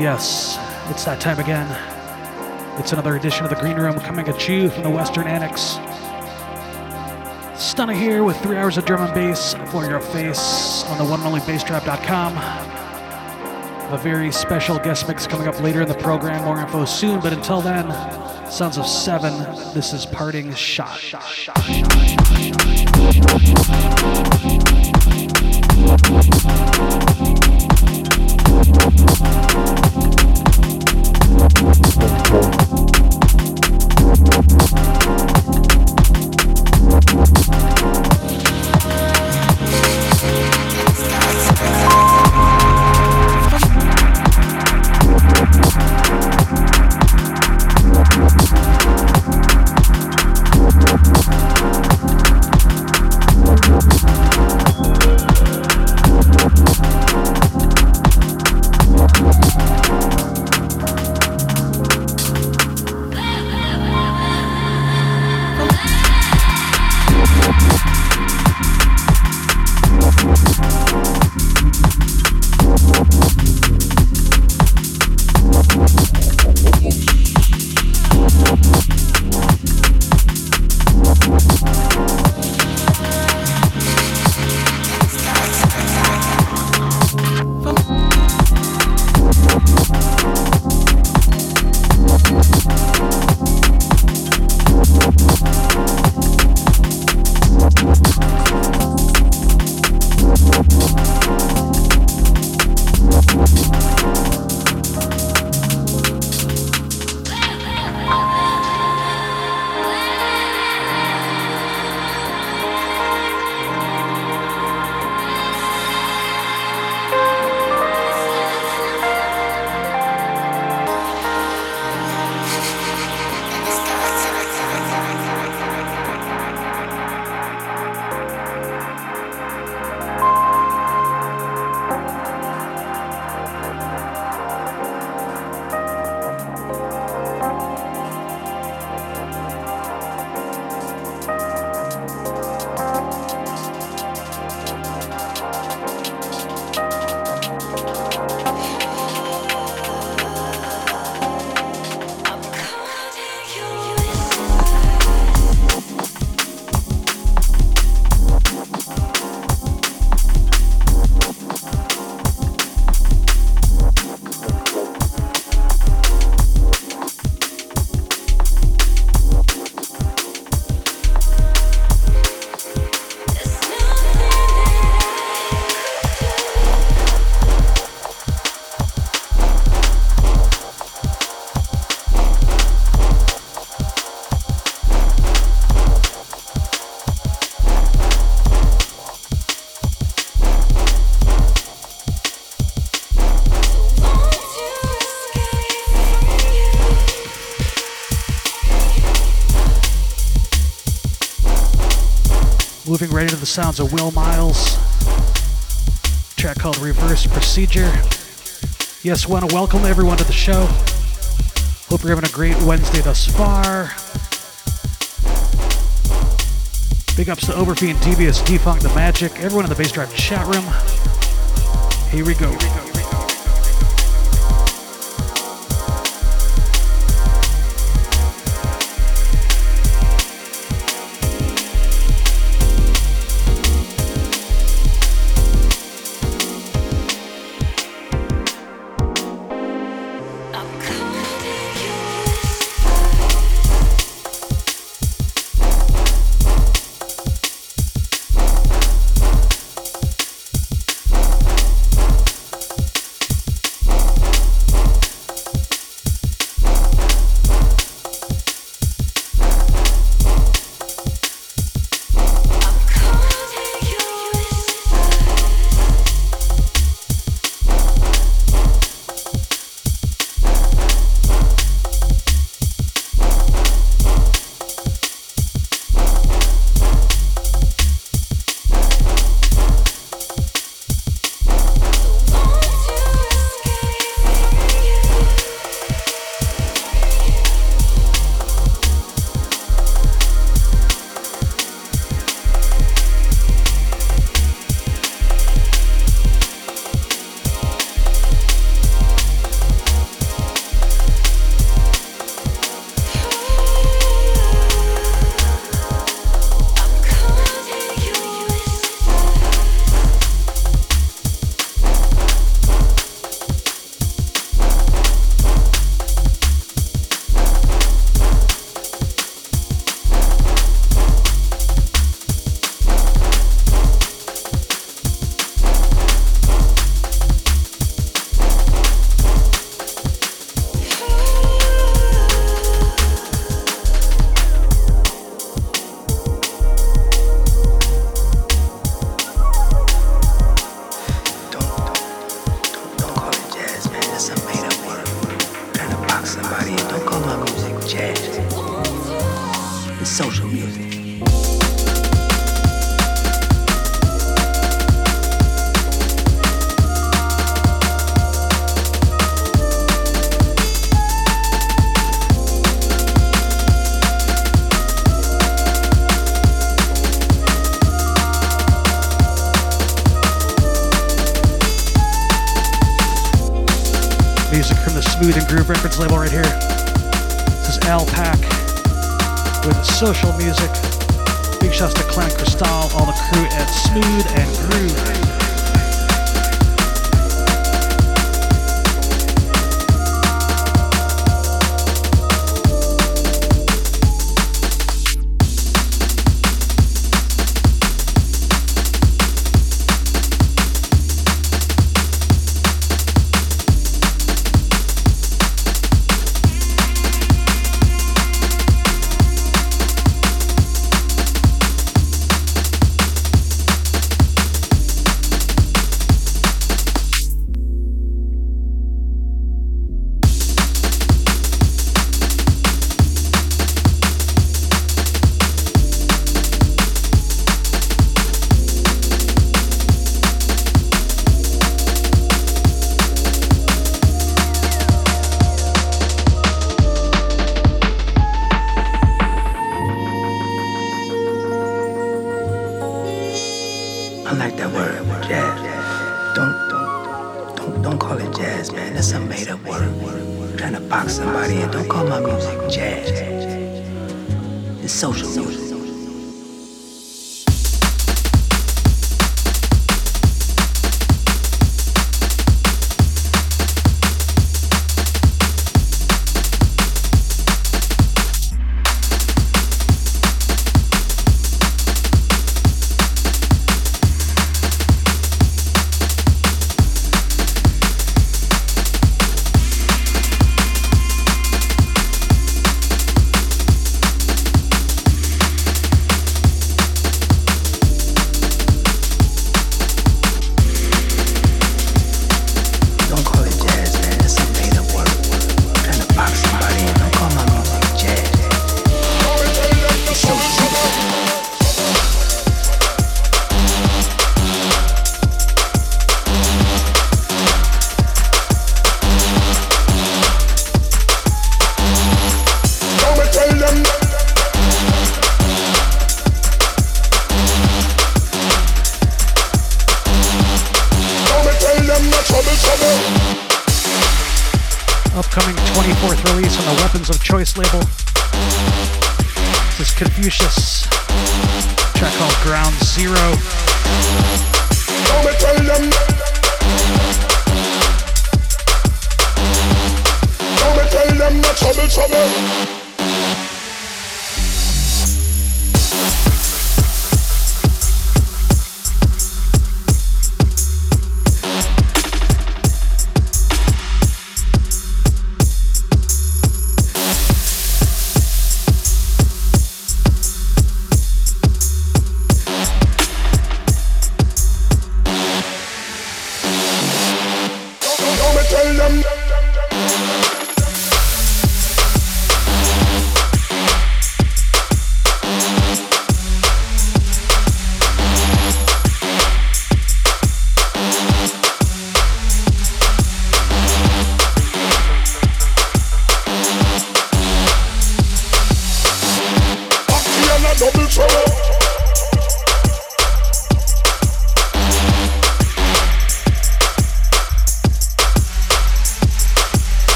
Yes, it's that time again. It's another edition of the Green Room coming at you from the Western Annex. Stunna here with three hours of drum and bass for your face on the one and only bassdrive.com. A very special guest mix coming up later in the program. More info soon, but until then, Sounds of Sevin, this is Parting Shot. shot, shot, Moving sounds of Will Miles. track called Reverse Procedure. Yes, want to welcome everyone to the show. Hope you're having a great Wednesday thus far. Big ups to Overfiend, Devious, Defunk, The Magic, everyone in the Bass Drive chat room. Here we go. Here we go.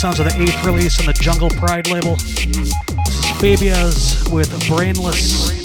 Sounds of the eighth release on the Jungle Pride label. Phabiaz with Brainless.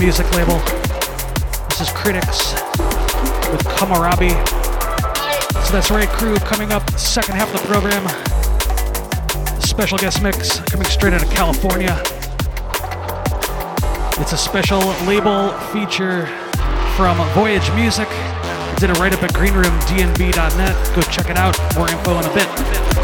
Music label. This is Kritix with Komorebi. So that's right, crew, coming up second half of the program. Special guest mix coming straight out of California. It's a special label feature from Voyage Music. did a write up at greenroomdnb.net. Go check it out. More info in a bit.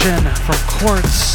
Is Coercion from Quartz.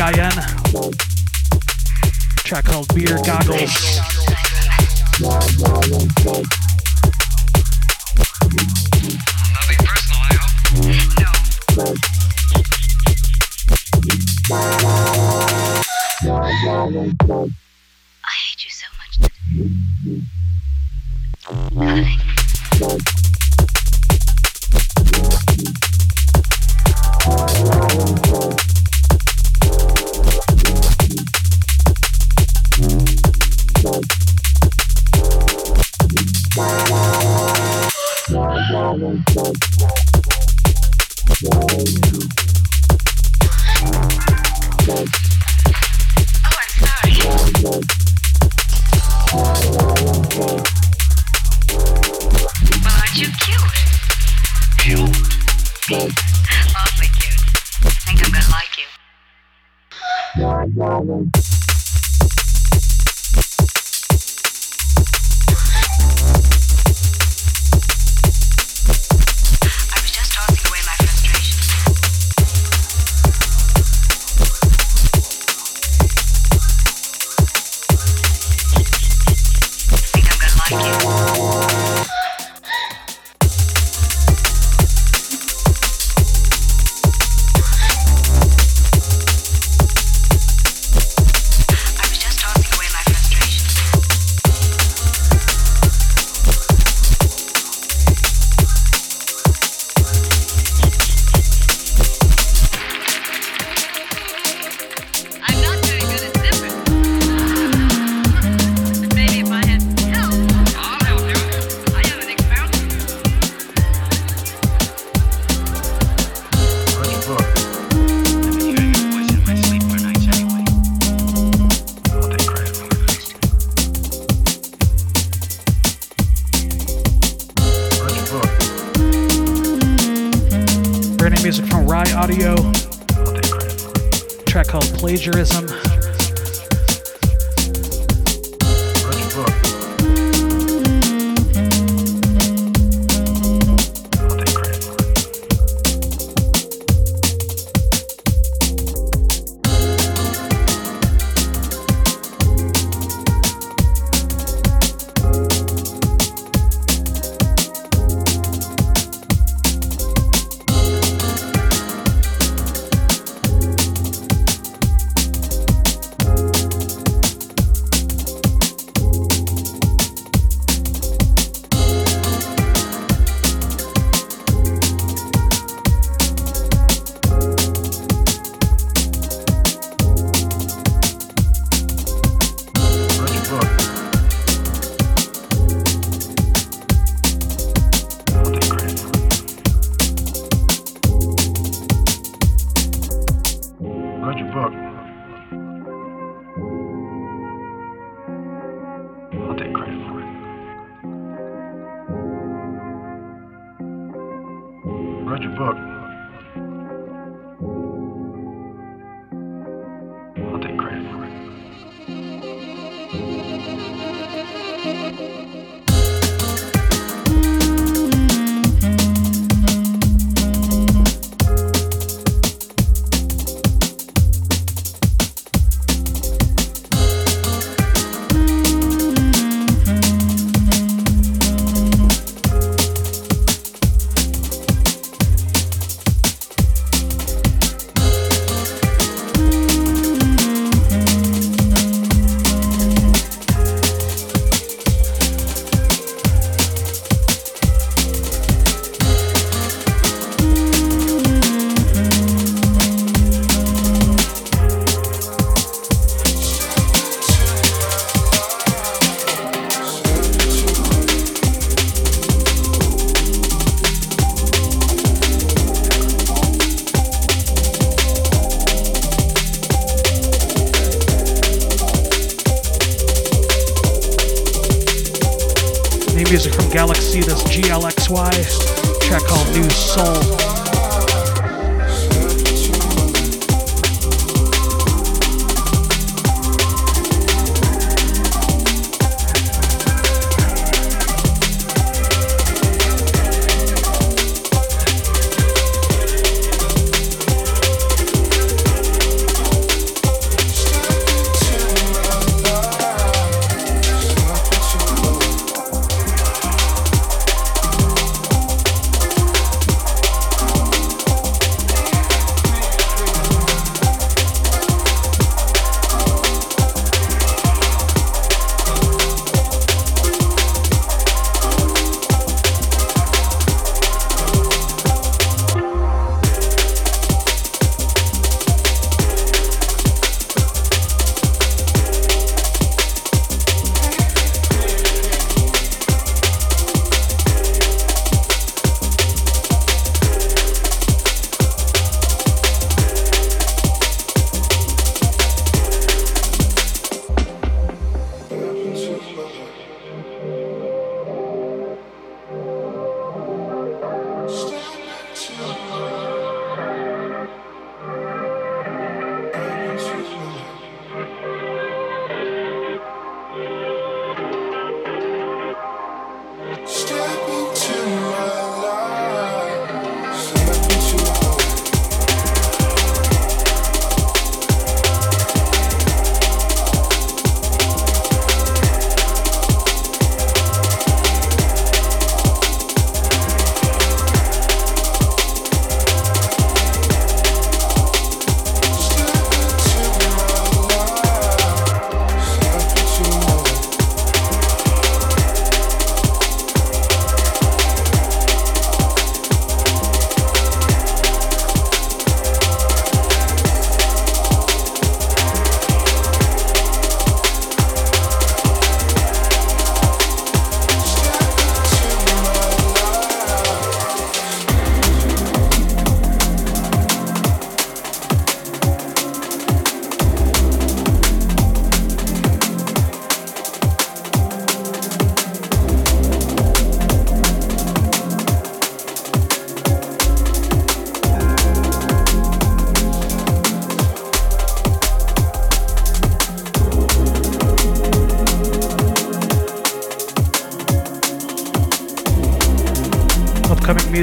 That's S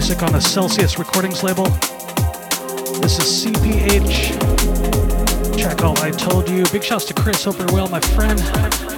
music on the Celsius Recordings label. This is CPH. Track called I Told You. Big shouts to Chris. Hope you're well, my friend.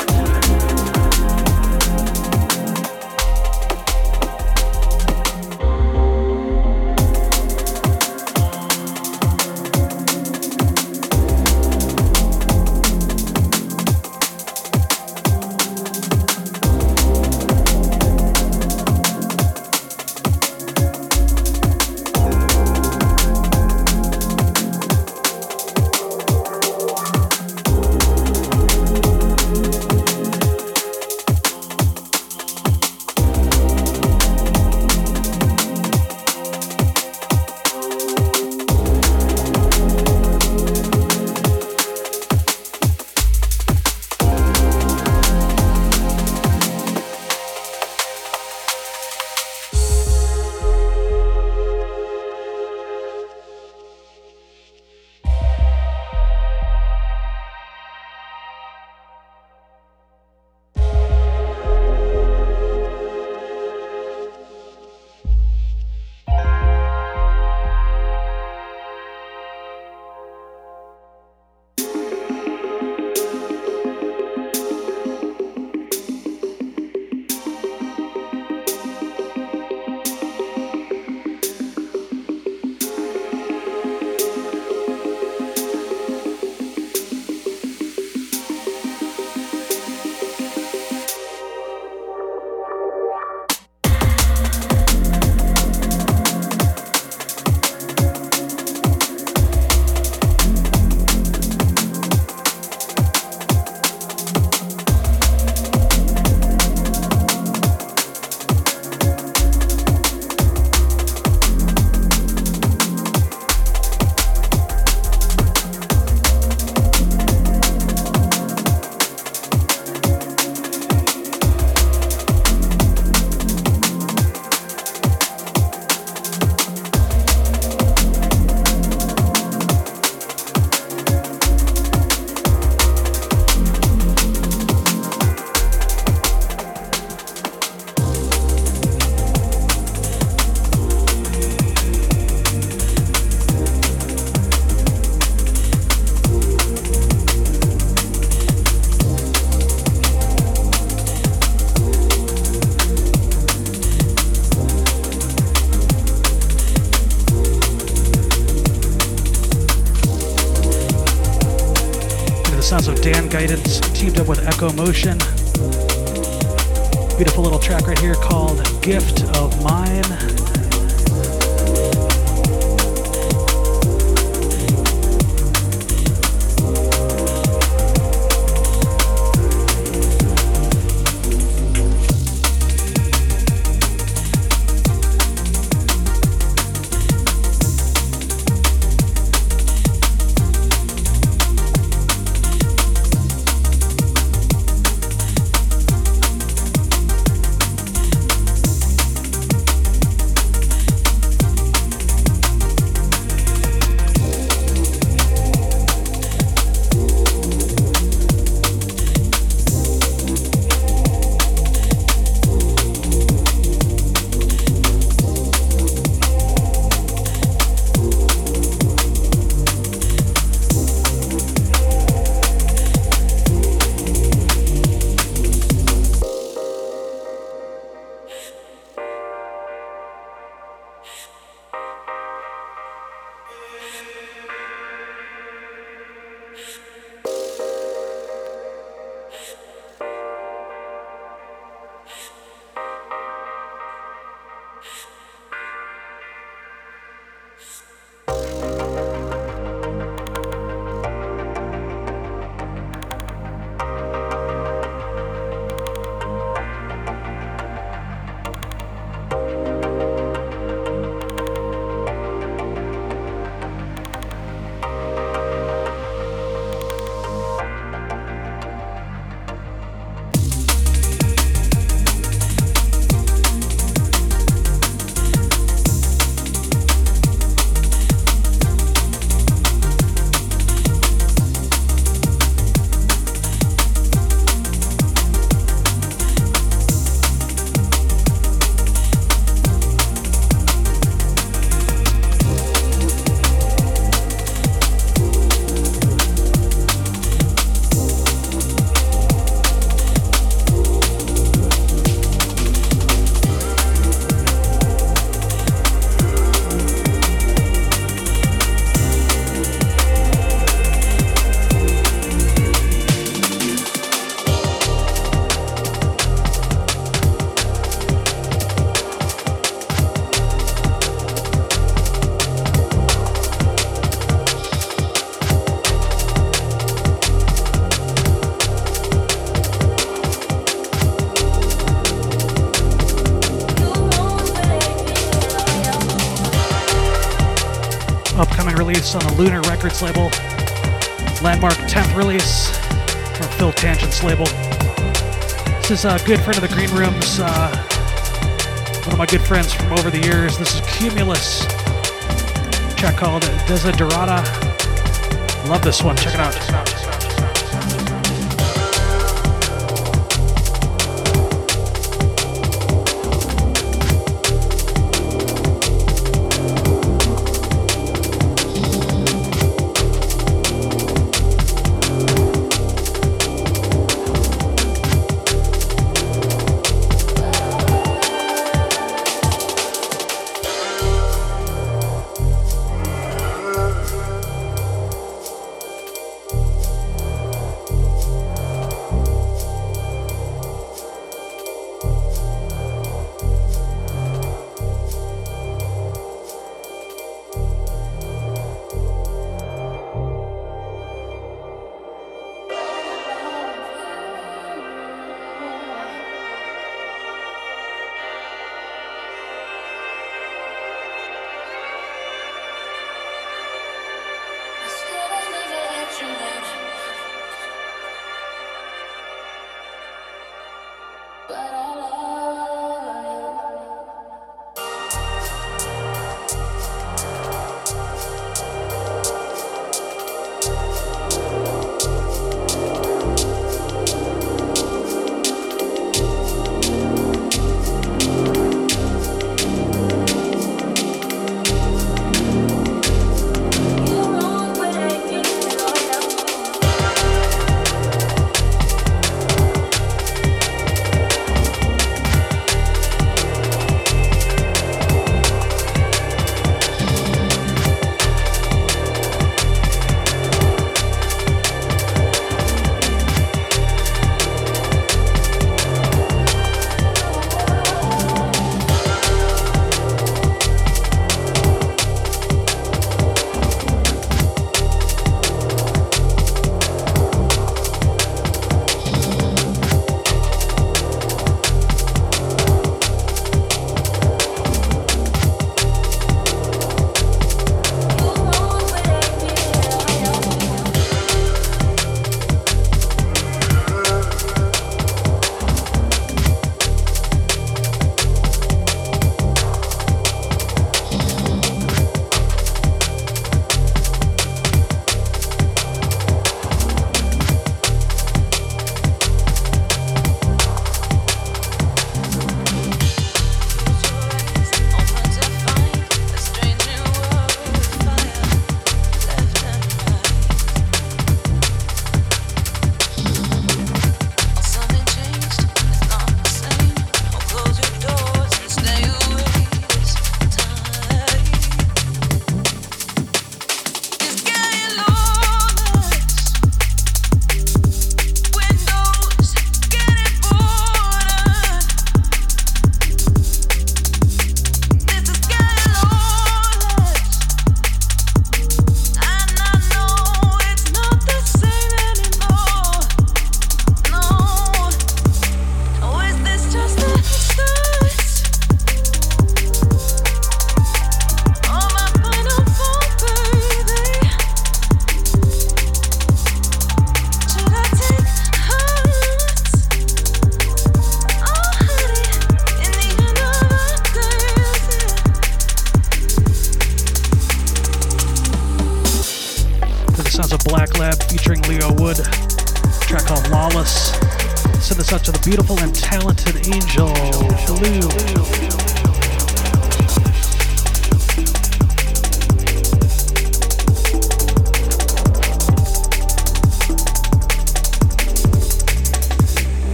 Motion. Records label. Landmark 10th release from Phil Tangent's label. This is a good friend of the Green Rooms, uh, one of my good friends from over the years. This is Qumulus, track called Desiderata. Love this one, check it out. Check it out.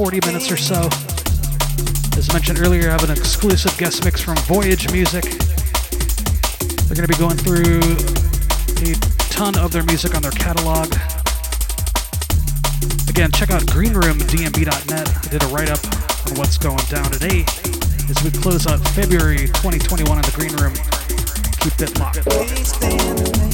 Minutes or so. As mentioned earlier, I have an exclusive guest mix from Voyage Music. They're going to be going through a ton of their music on their catalog. Again, check out greenroomdnb.net. I did a write up on what's going down today as we close out February 2021 in the Green Room. Keep it locked.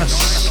Ginormous.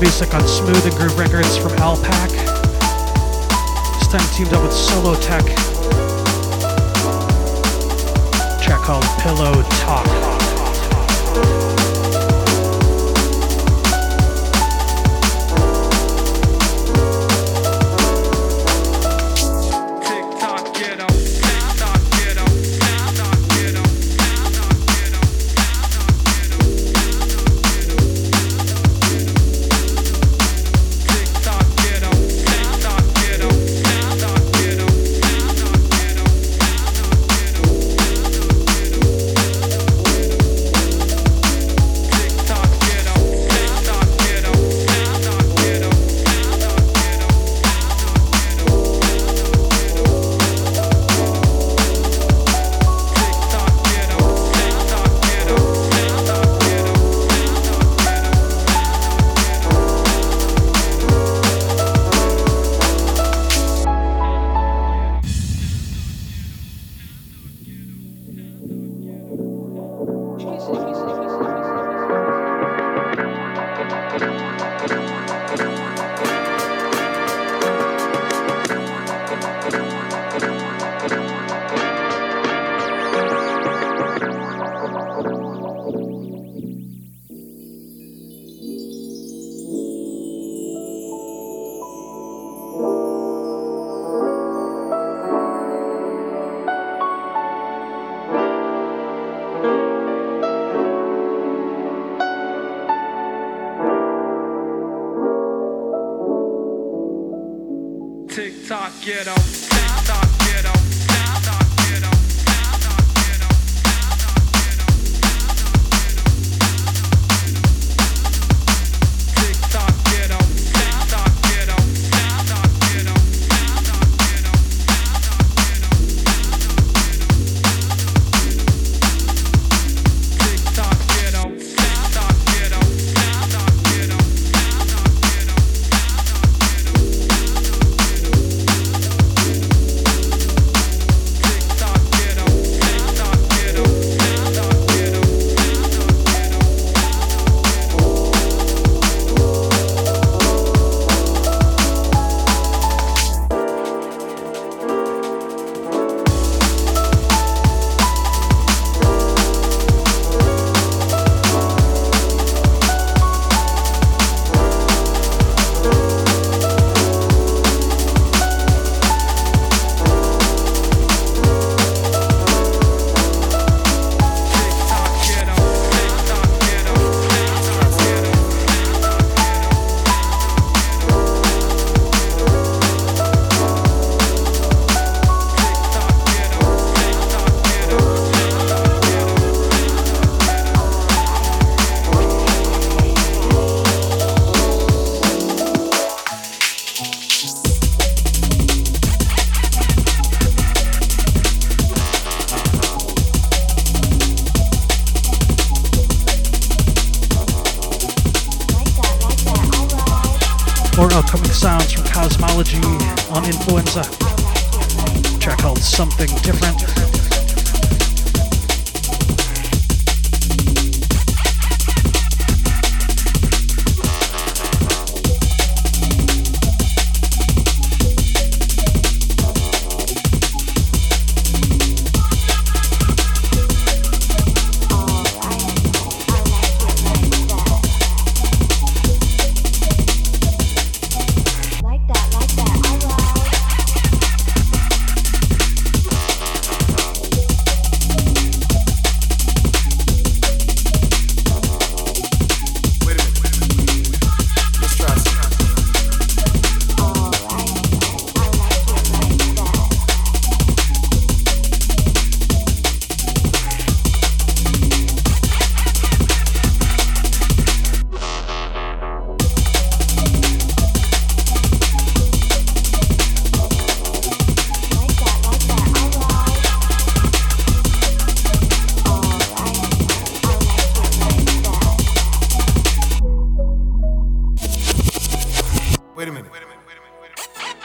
New on Smooth and Groove Records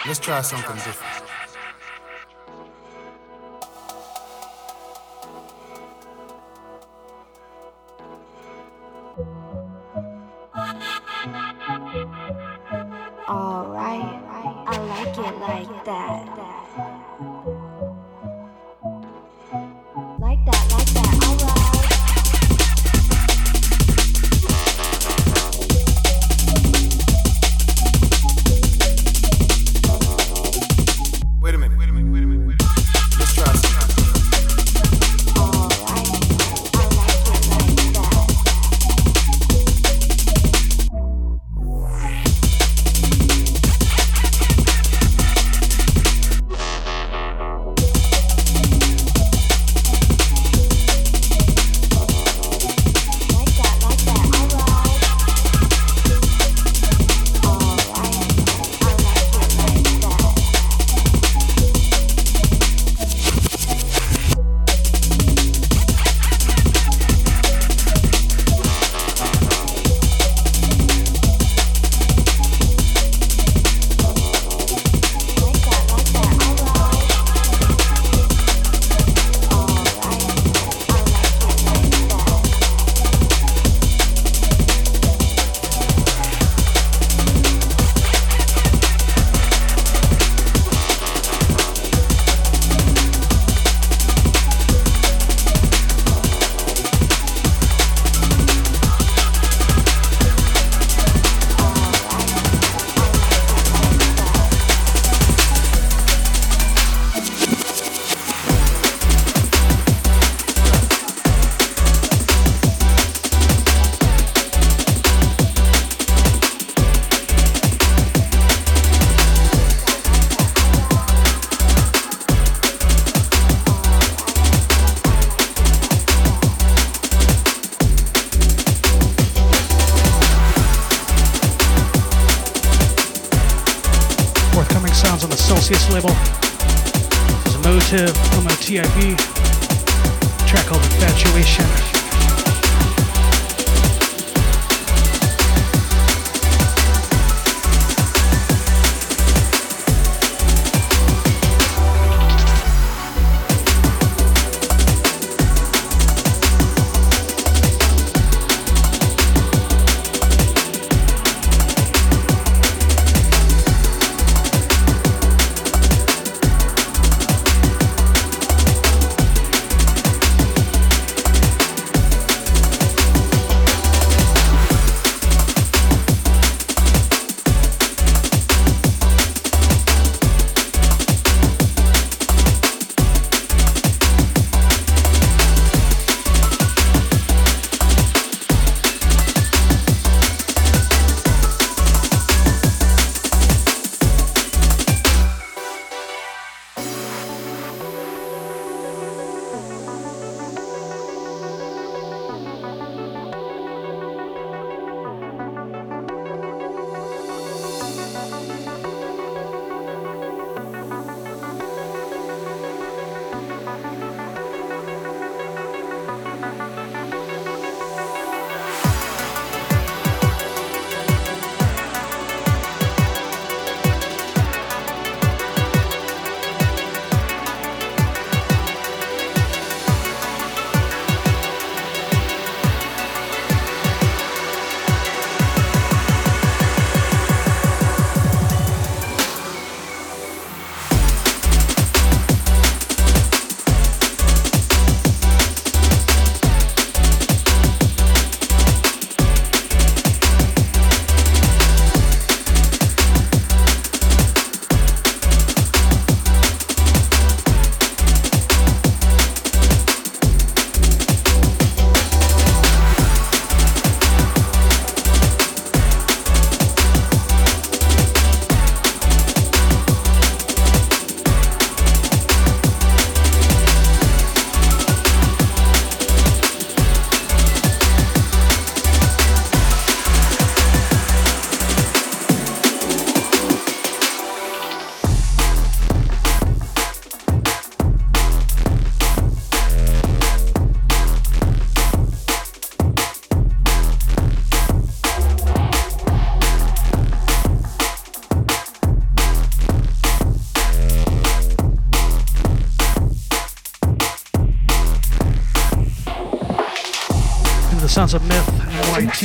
Thank you.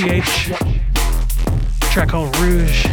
TH. Track called Rouge.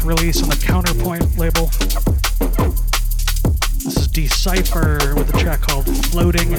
25th release on the Counterpoint label. This is Dcypher with a track called Floating.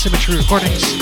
Symmetry Recordings.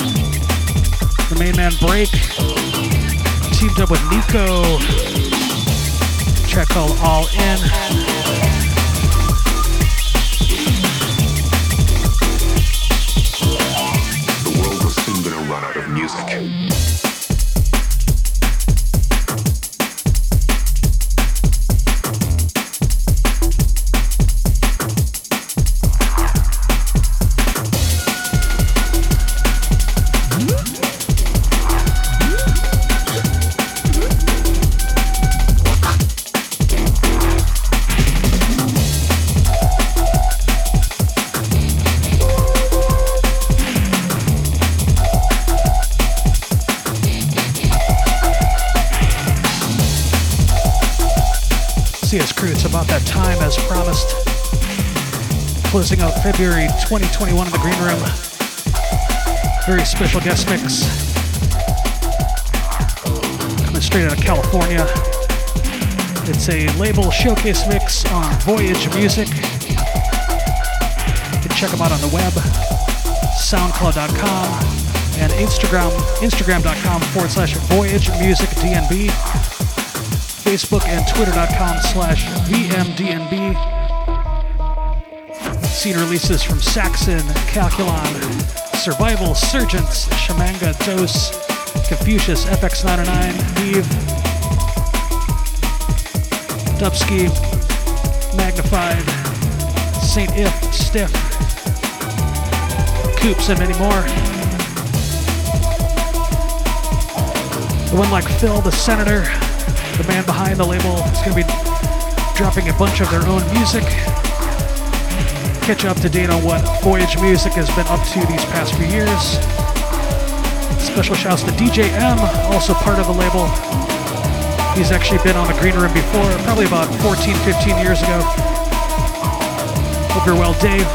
2021 in the Green Room. Very special guest mix. Coming straight out of California. It's a label showcase mix on Voyage Music. You can check them out on the web. soundcloud.com, and Instagram, instagram.com forward slash voyage music DNB, Facebook and twitter.com slash VMDNB. Scene releases from Saxxon, Calculon, Survival, Surgence, Shamanga, Dose, Confusious, FX909, Eve, Dubski, Magnified, Saint If, Stiff, Cooops, and many more. The one like Phil, the Senator, the man behind the label, is going to be dropping a bunch of their own music. Catch you up to date on what Voyage Music has been up to these past few years. Special shouts to DJ M, also part of the label. He's actually been on the green room before, probably about 14, 15 years ago. Hope you're well, Dave.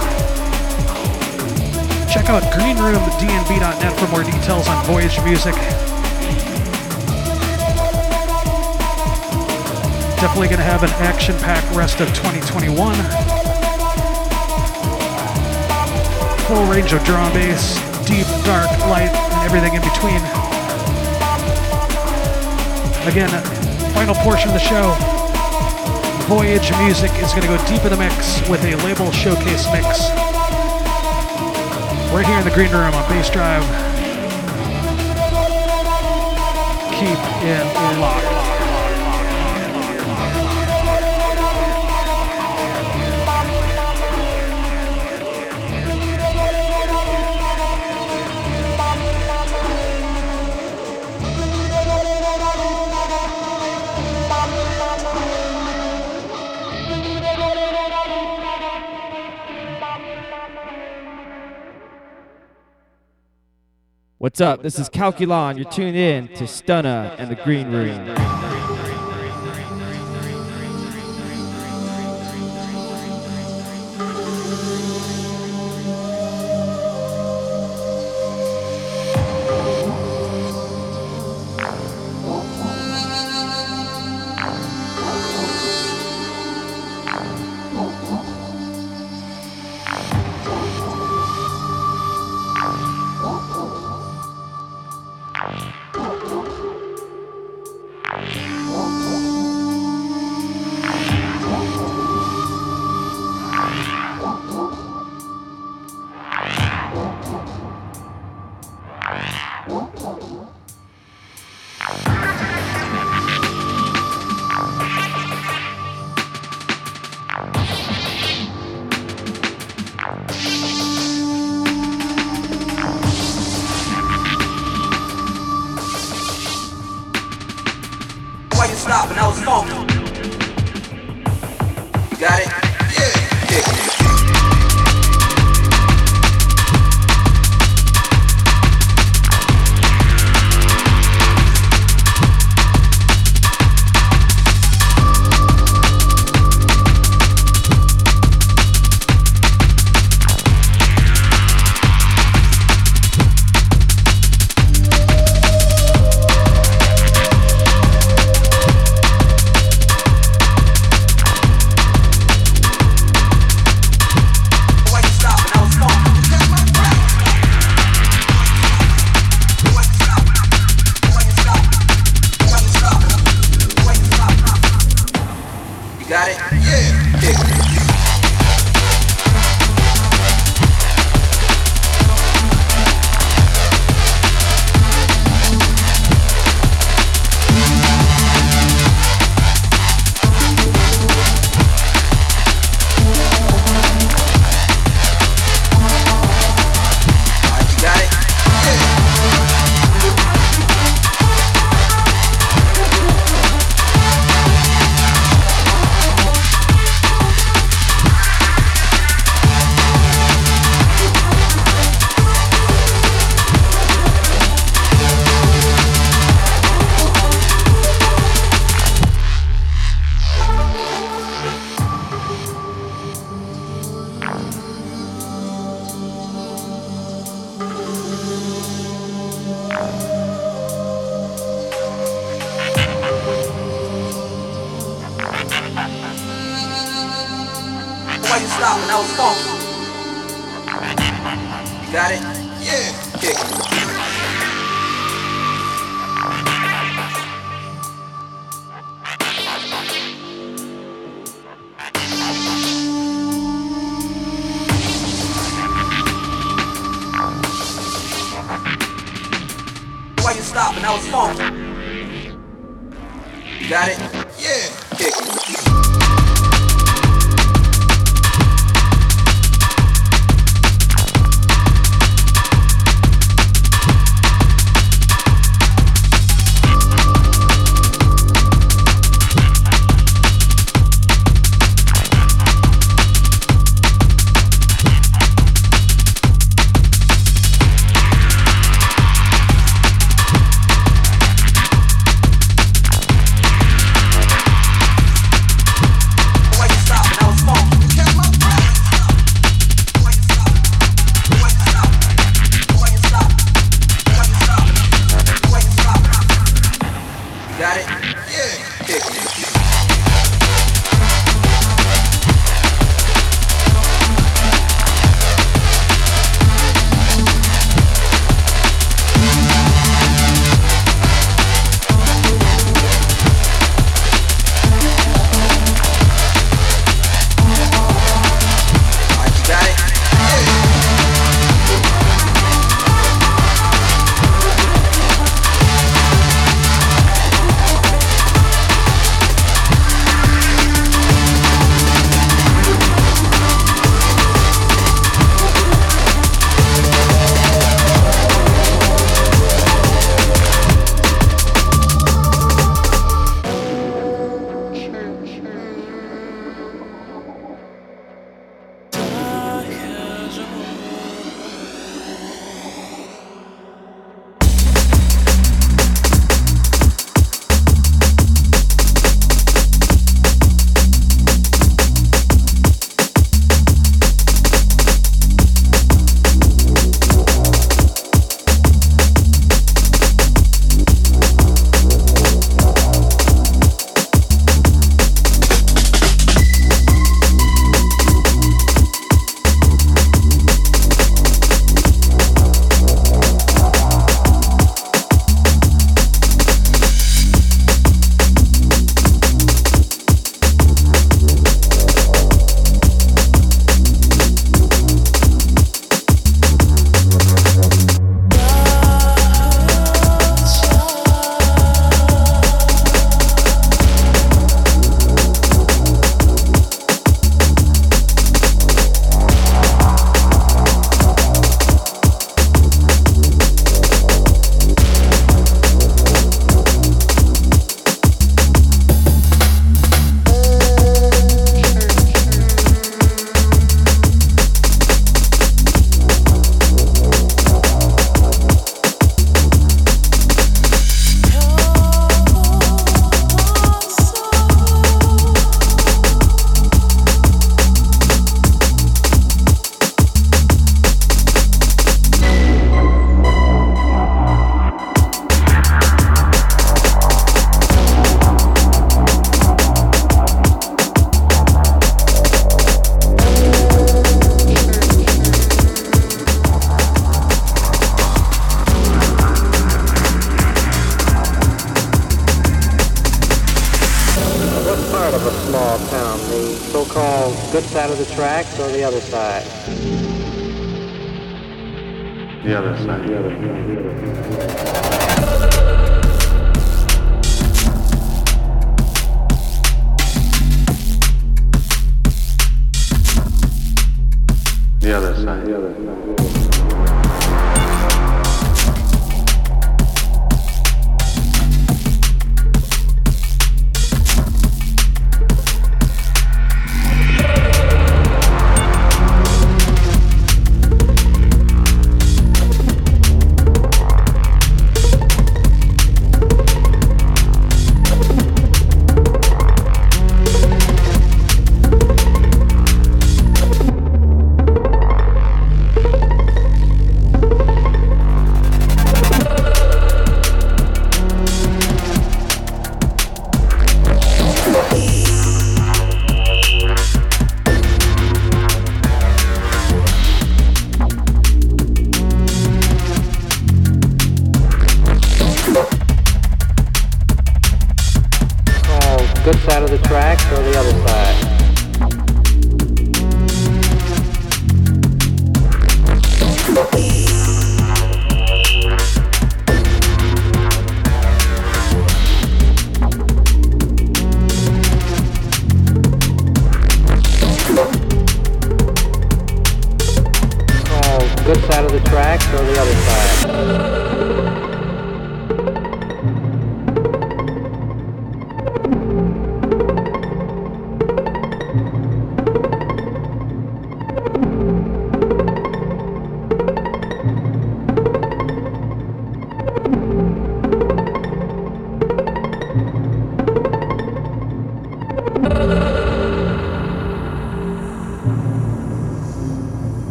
Check out greenroomdnb.net for more details on Voyage Music. Definitely going to have an action packed rest of 2021. Full range of drum bass, deep, dark, light, and everything in between. Again, final portion of the show. Voyage Music is going to go deep in the mix with a label showcase mix. Right here in the green room on Bassdrive. Keep it locked. What's up? This is Calculon. You're tuned in to Stunna and the Green Room.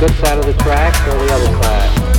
Good side of the tracks or the other side?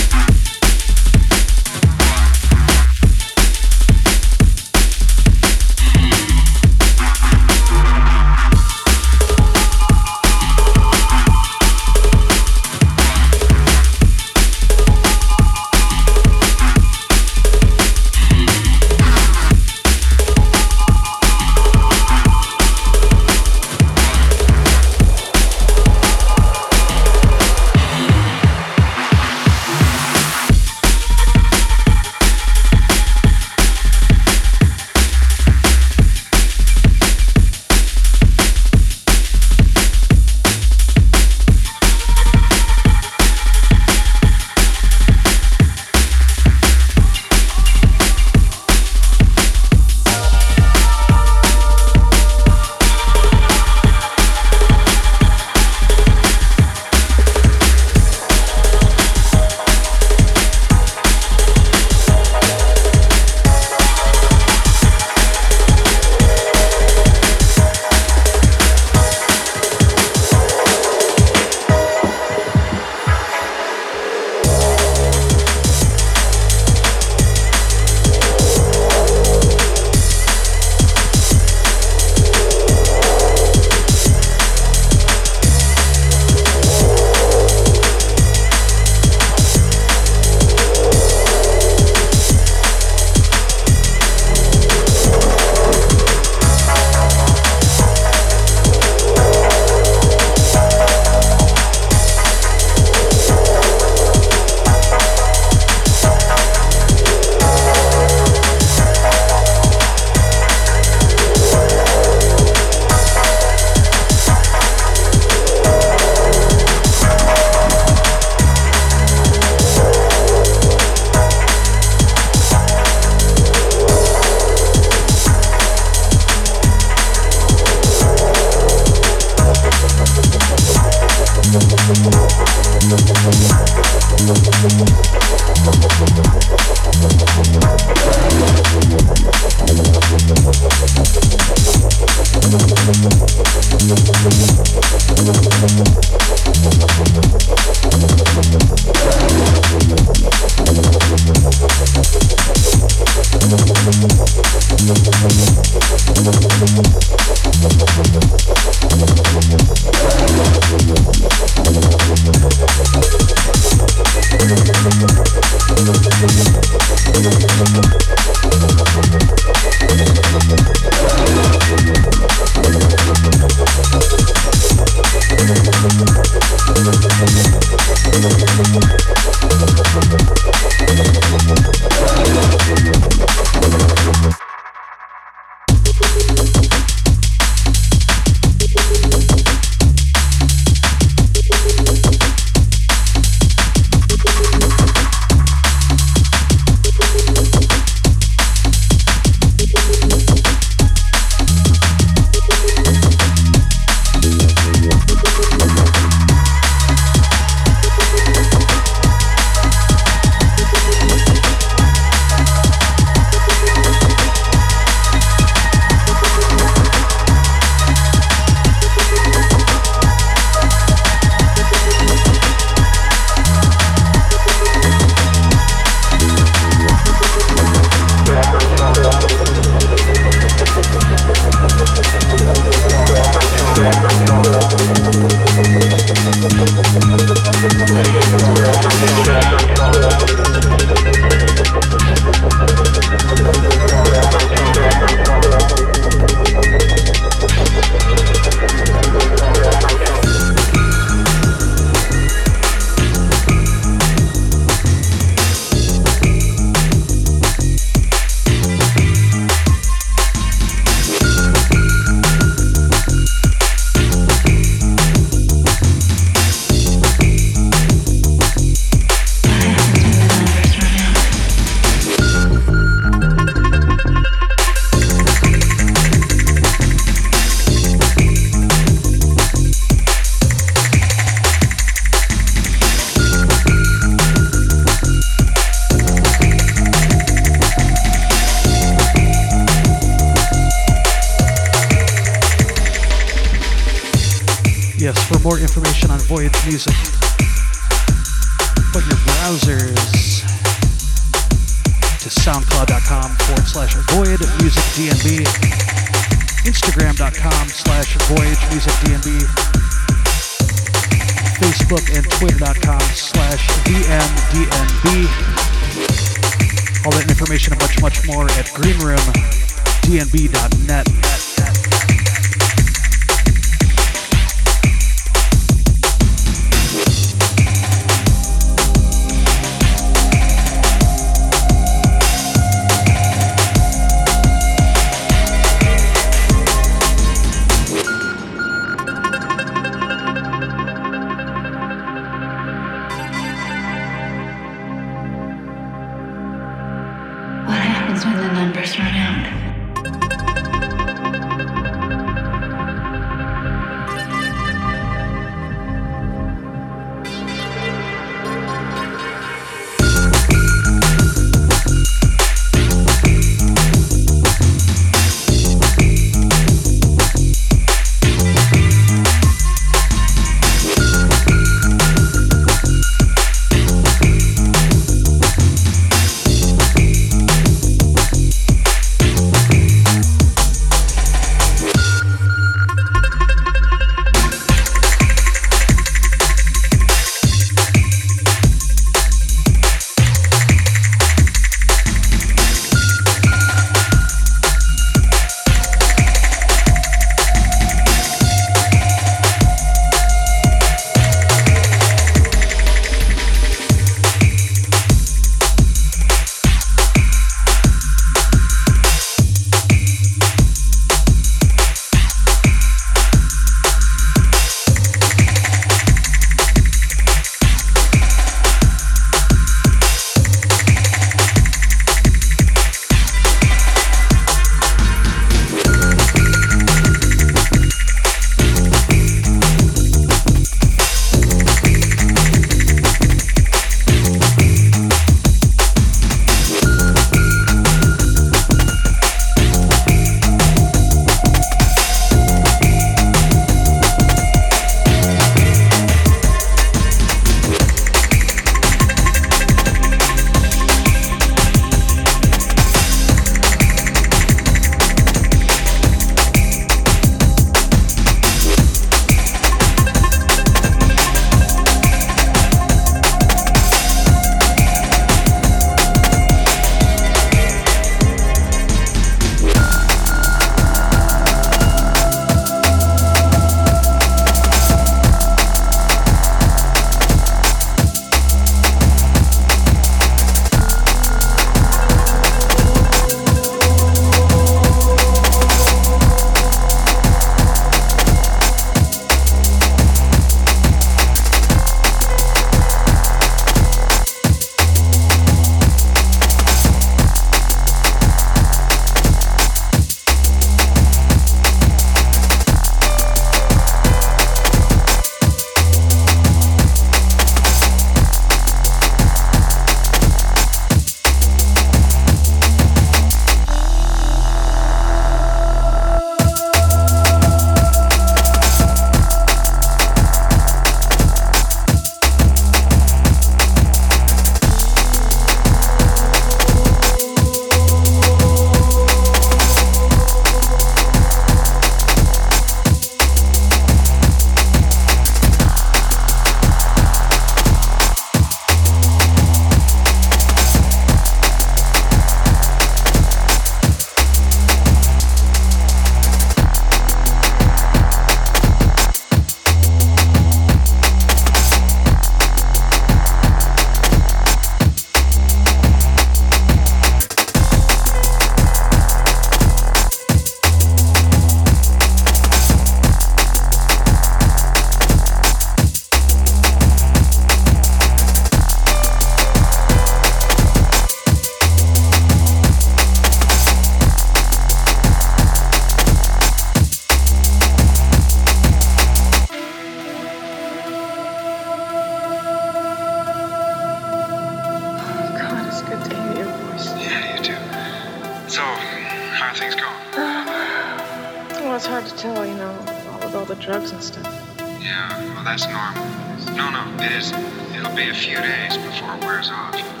It'll be a few days before it wears off.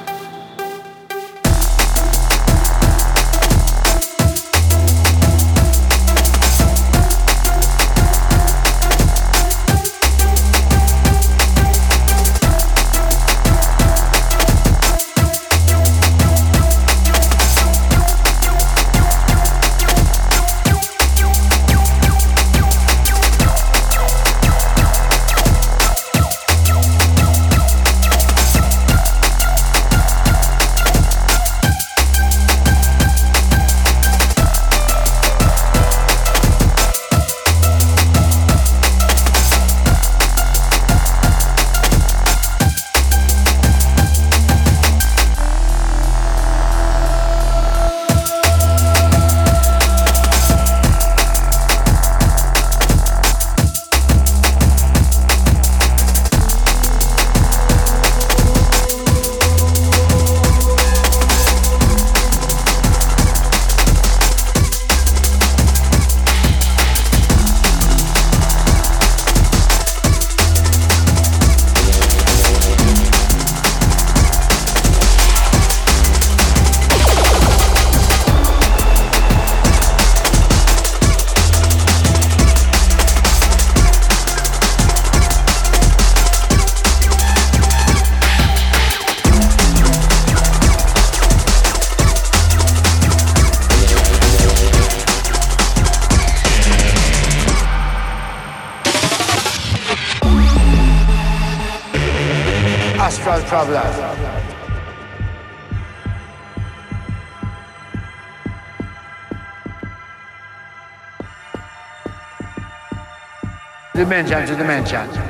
mansion to the mansion.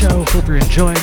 Show. Hope you're enjoying.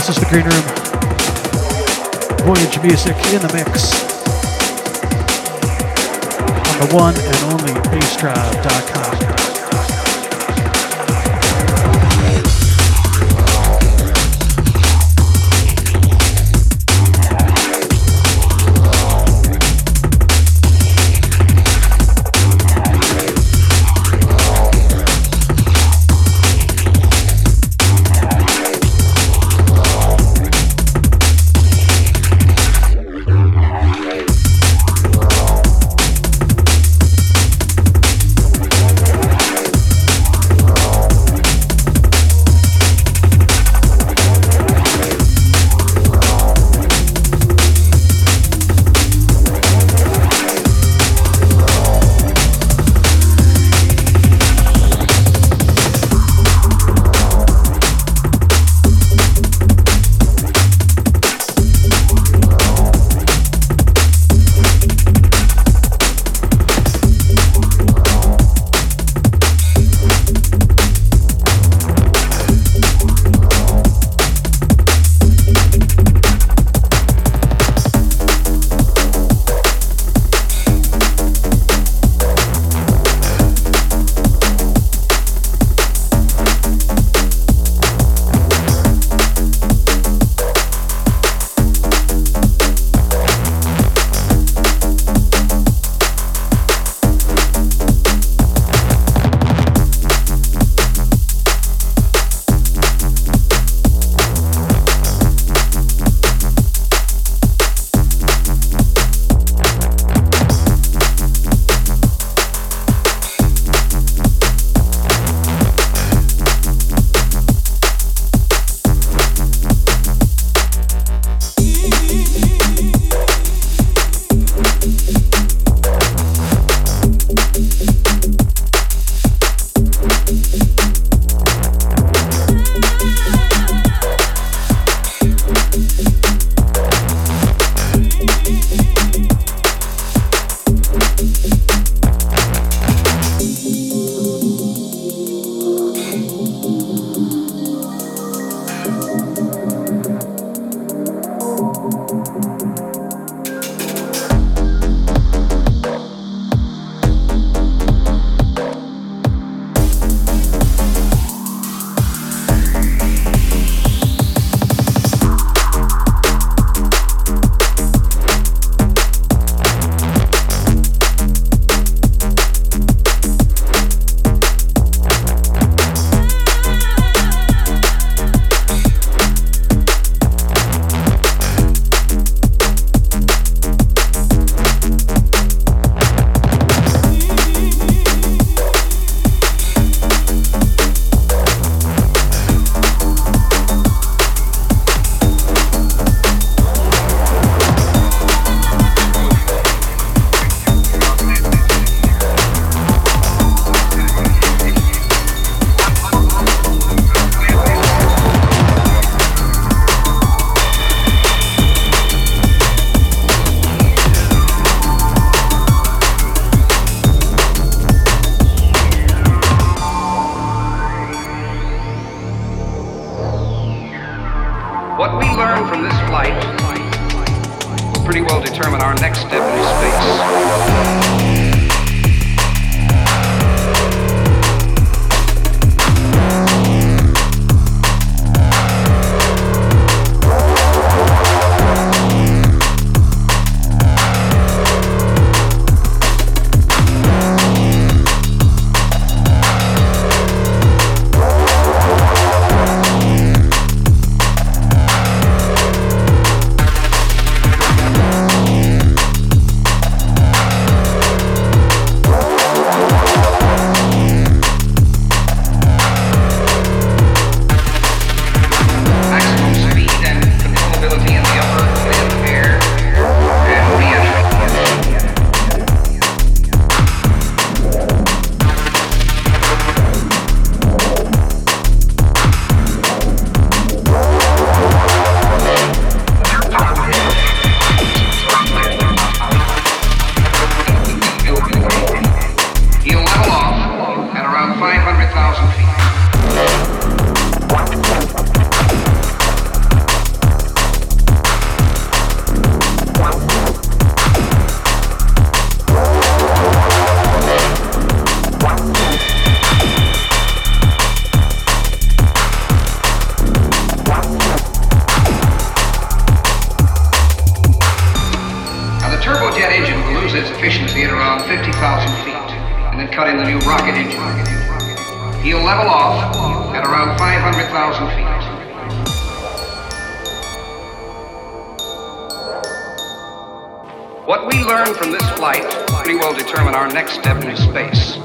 This is the Green Room. Voyage music in the mix on the one and only bassdrive.com. He'll level off at around 500,000 feet. What we learn from this flight pretty well determine our next step into space.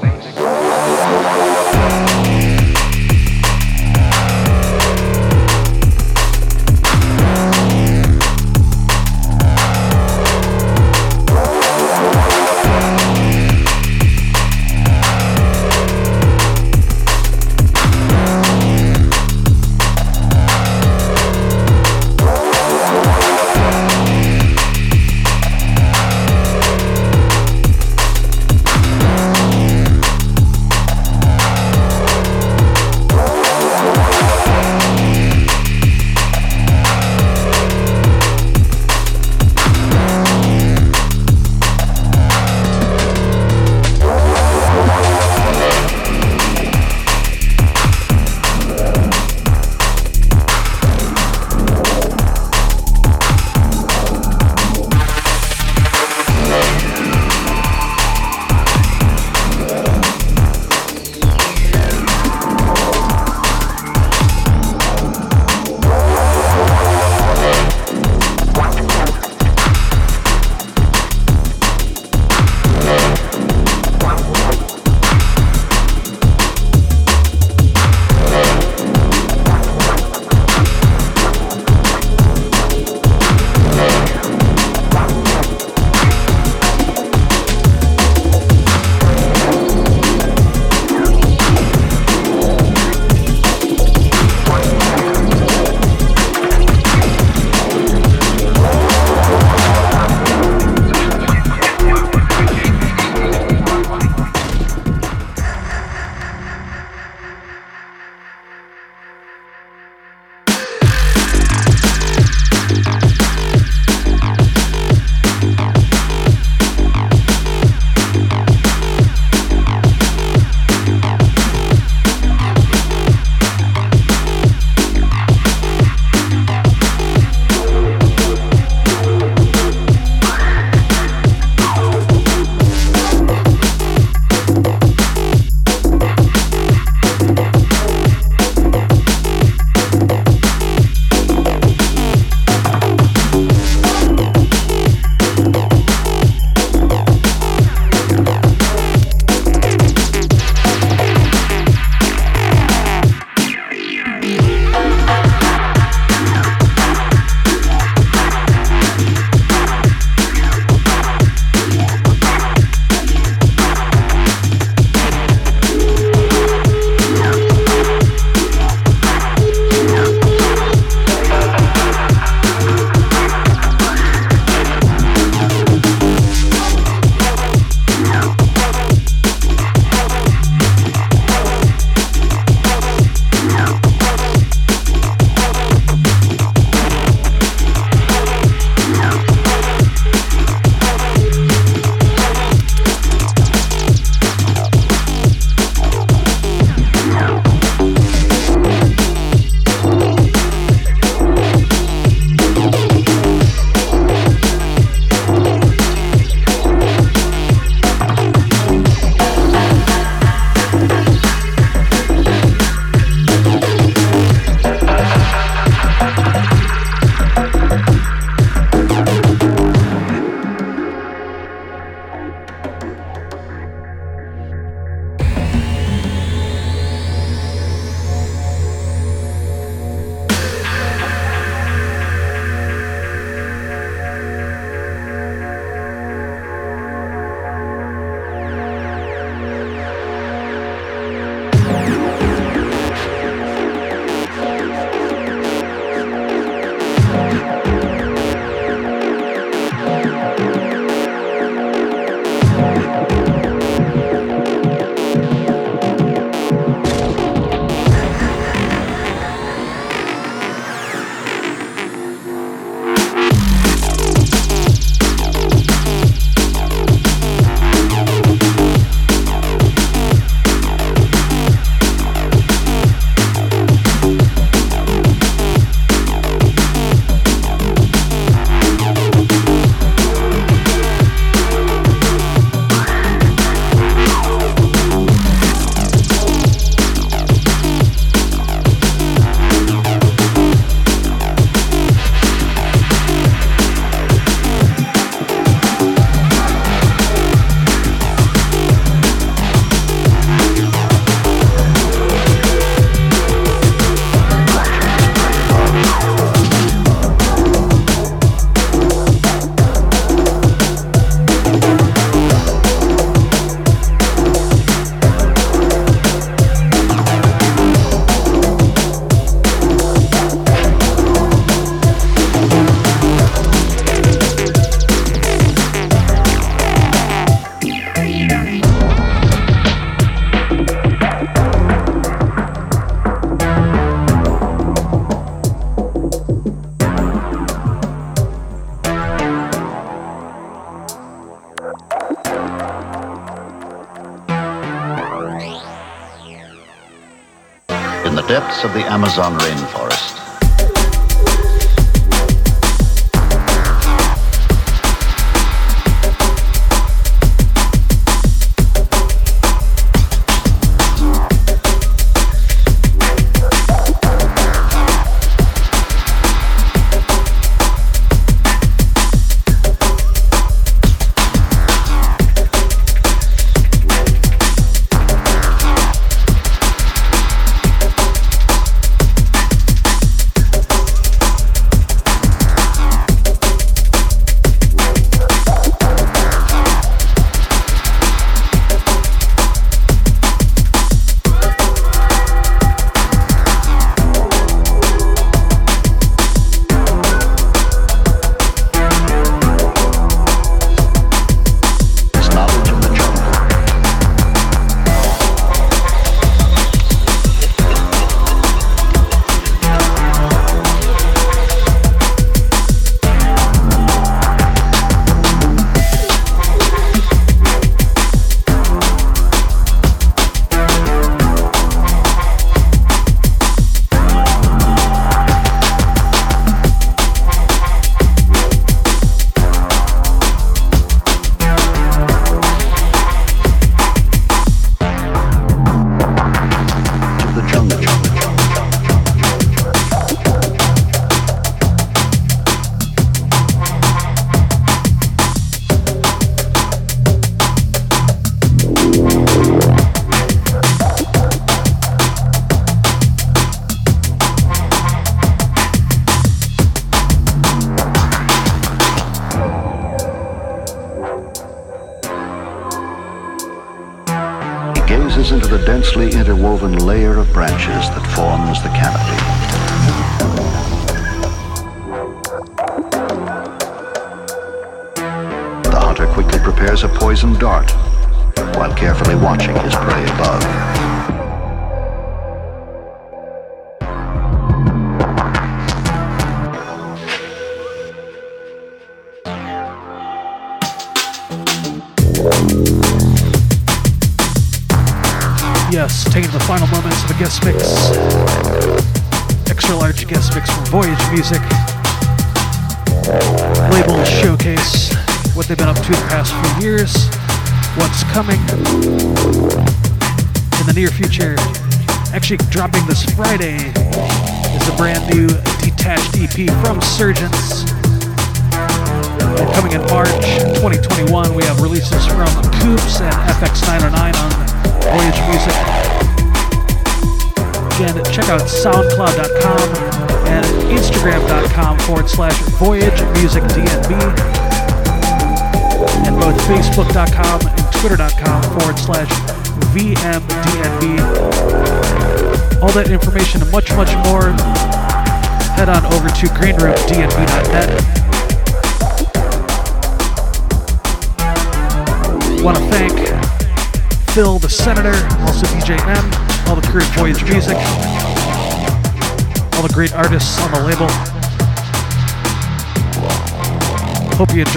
Of the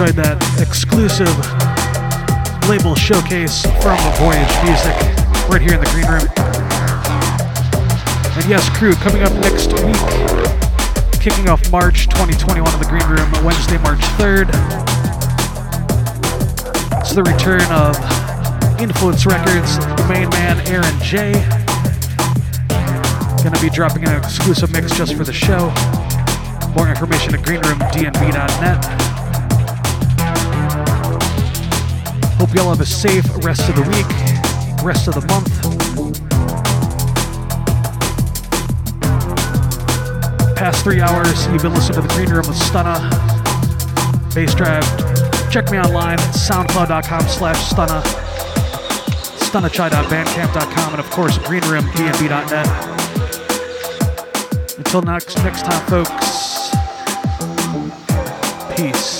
enjoyed that exclusive label showcase from Voyage Music right here in the green room. And yes, crew, coming up next week, kicking off March 2021 in the green room, Wednesday, March 3rd. It's the return of Influence Records, the main man Aaron J. Gonna be dropping an exclusive mix just for the show. More information at greenroomdnb.net. Hope y'all have a safe rest of the week, rest of the month. Past three hours, you've been listening to the Green Room with Stunna, Bassdrive. Check me online at soundcloud.com slash stunna, stunnachai.bandcamp.com, and of course, greenroomdnb.net. Until next next time, folks. Peace.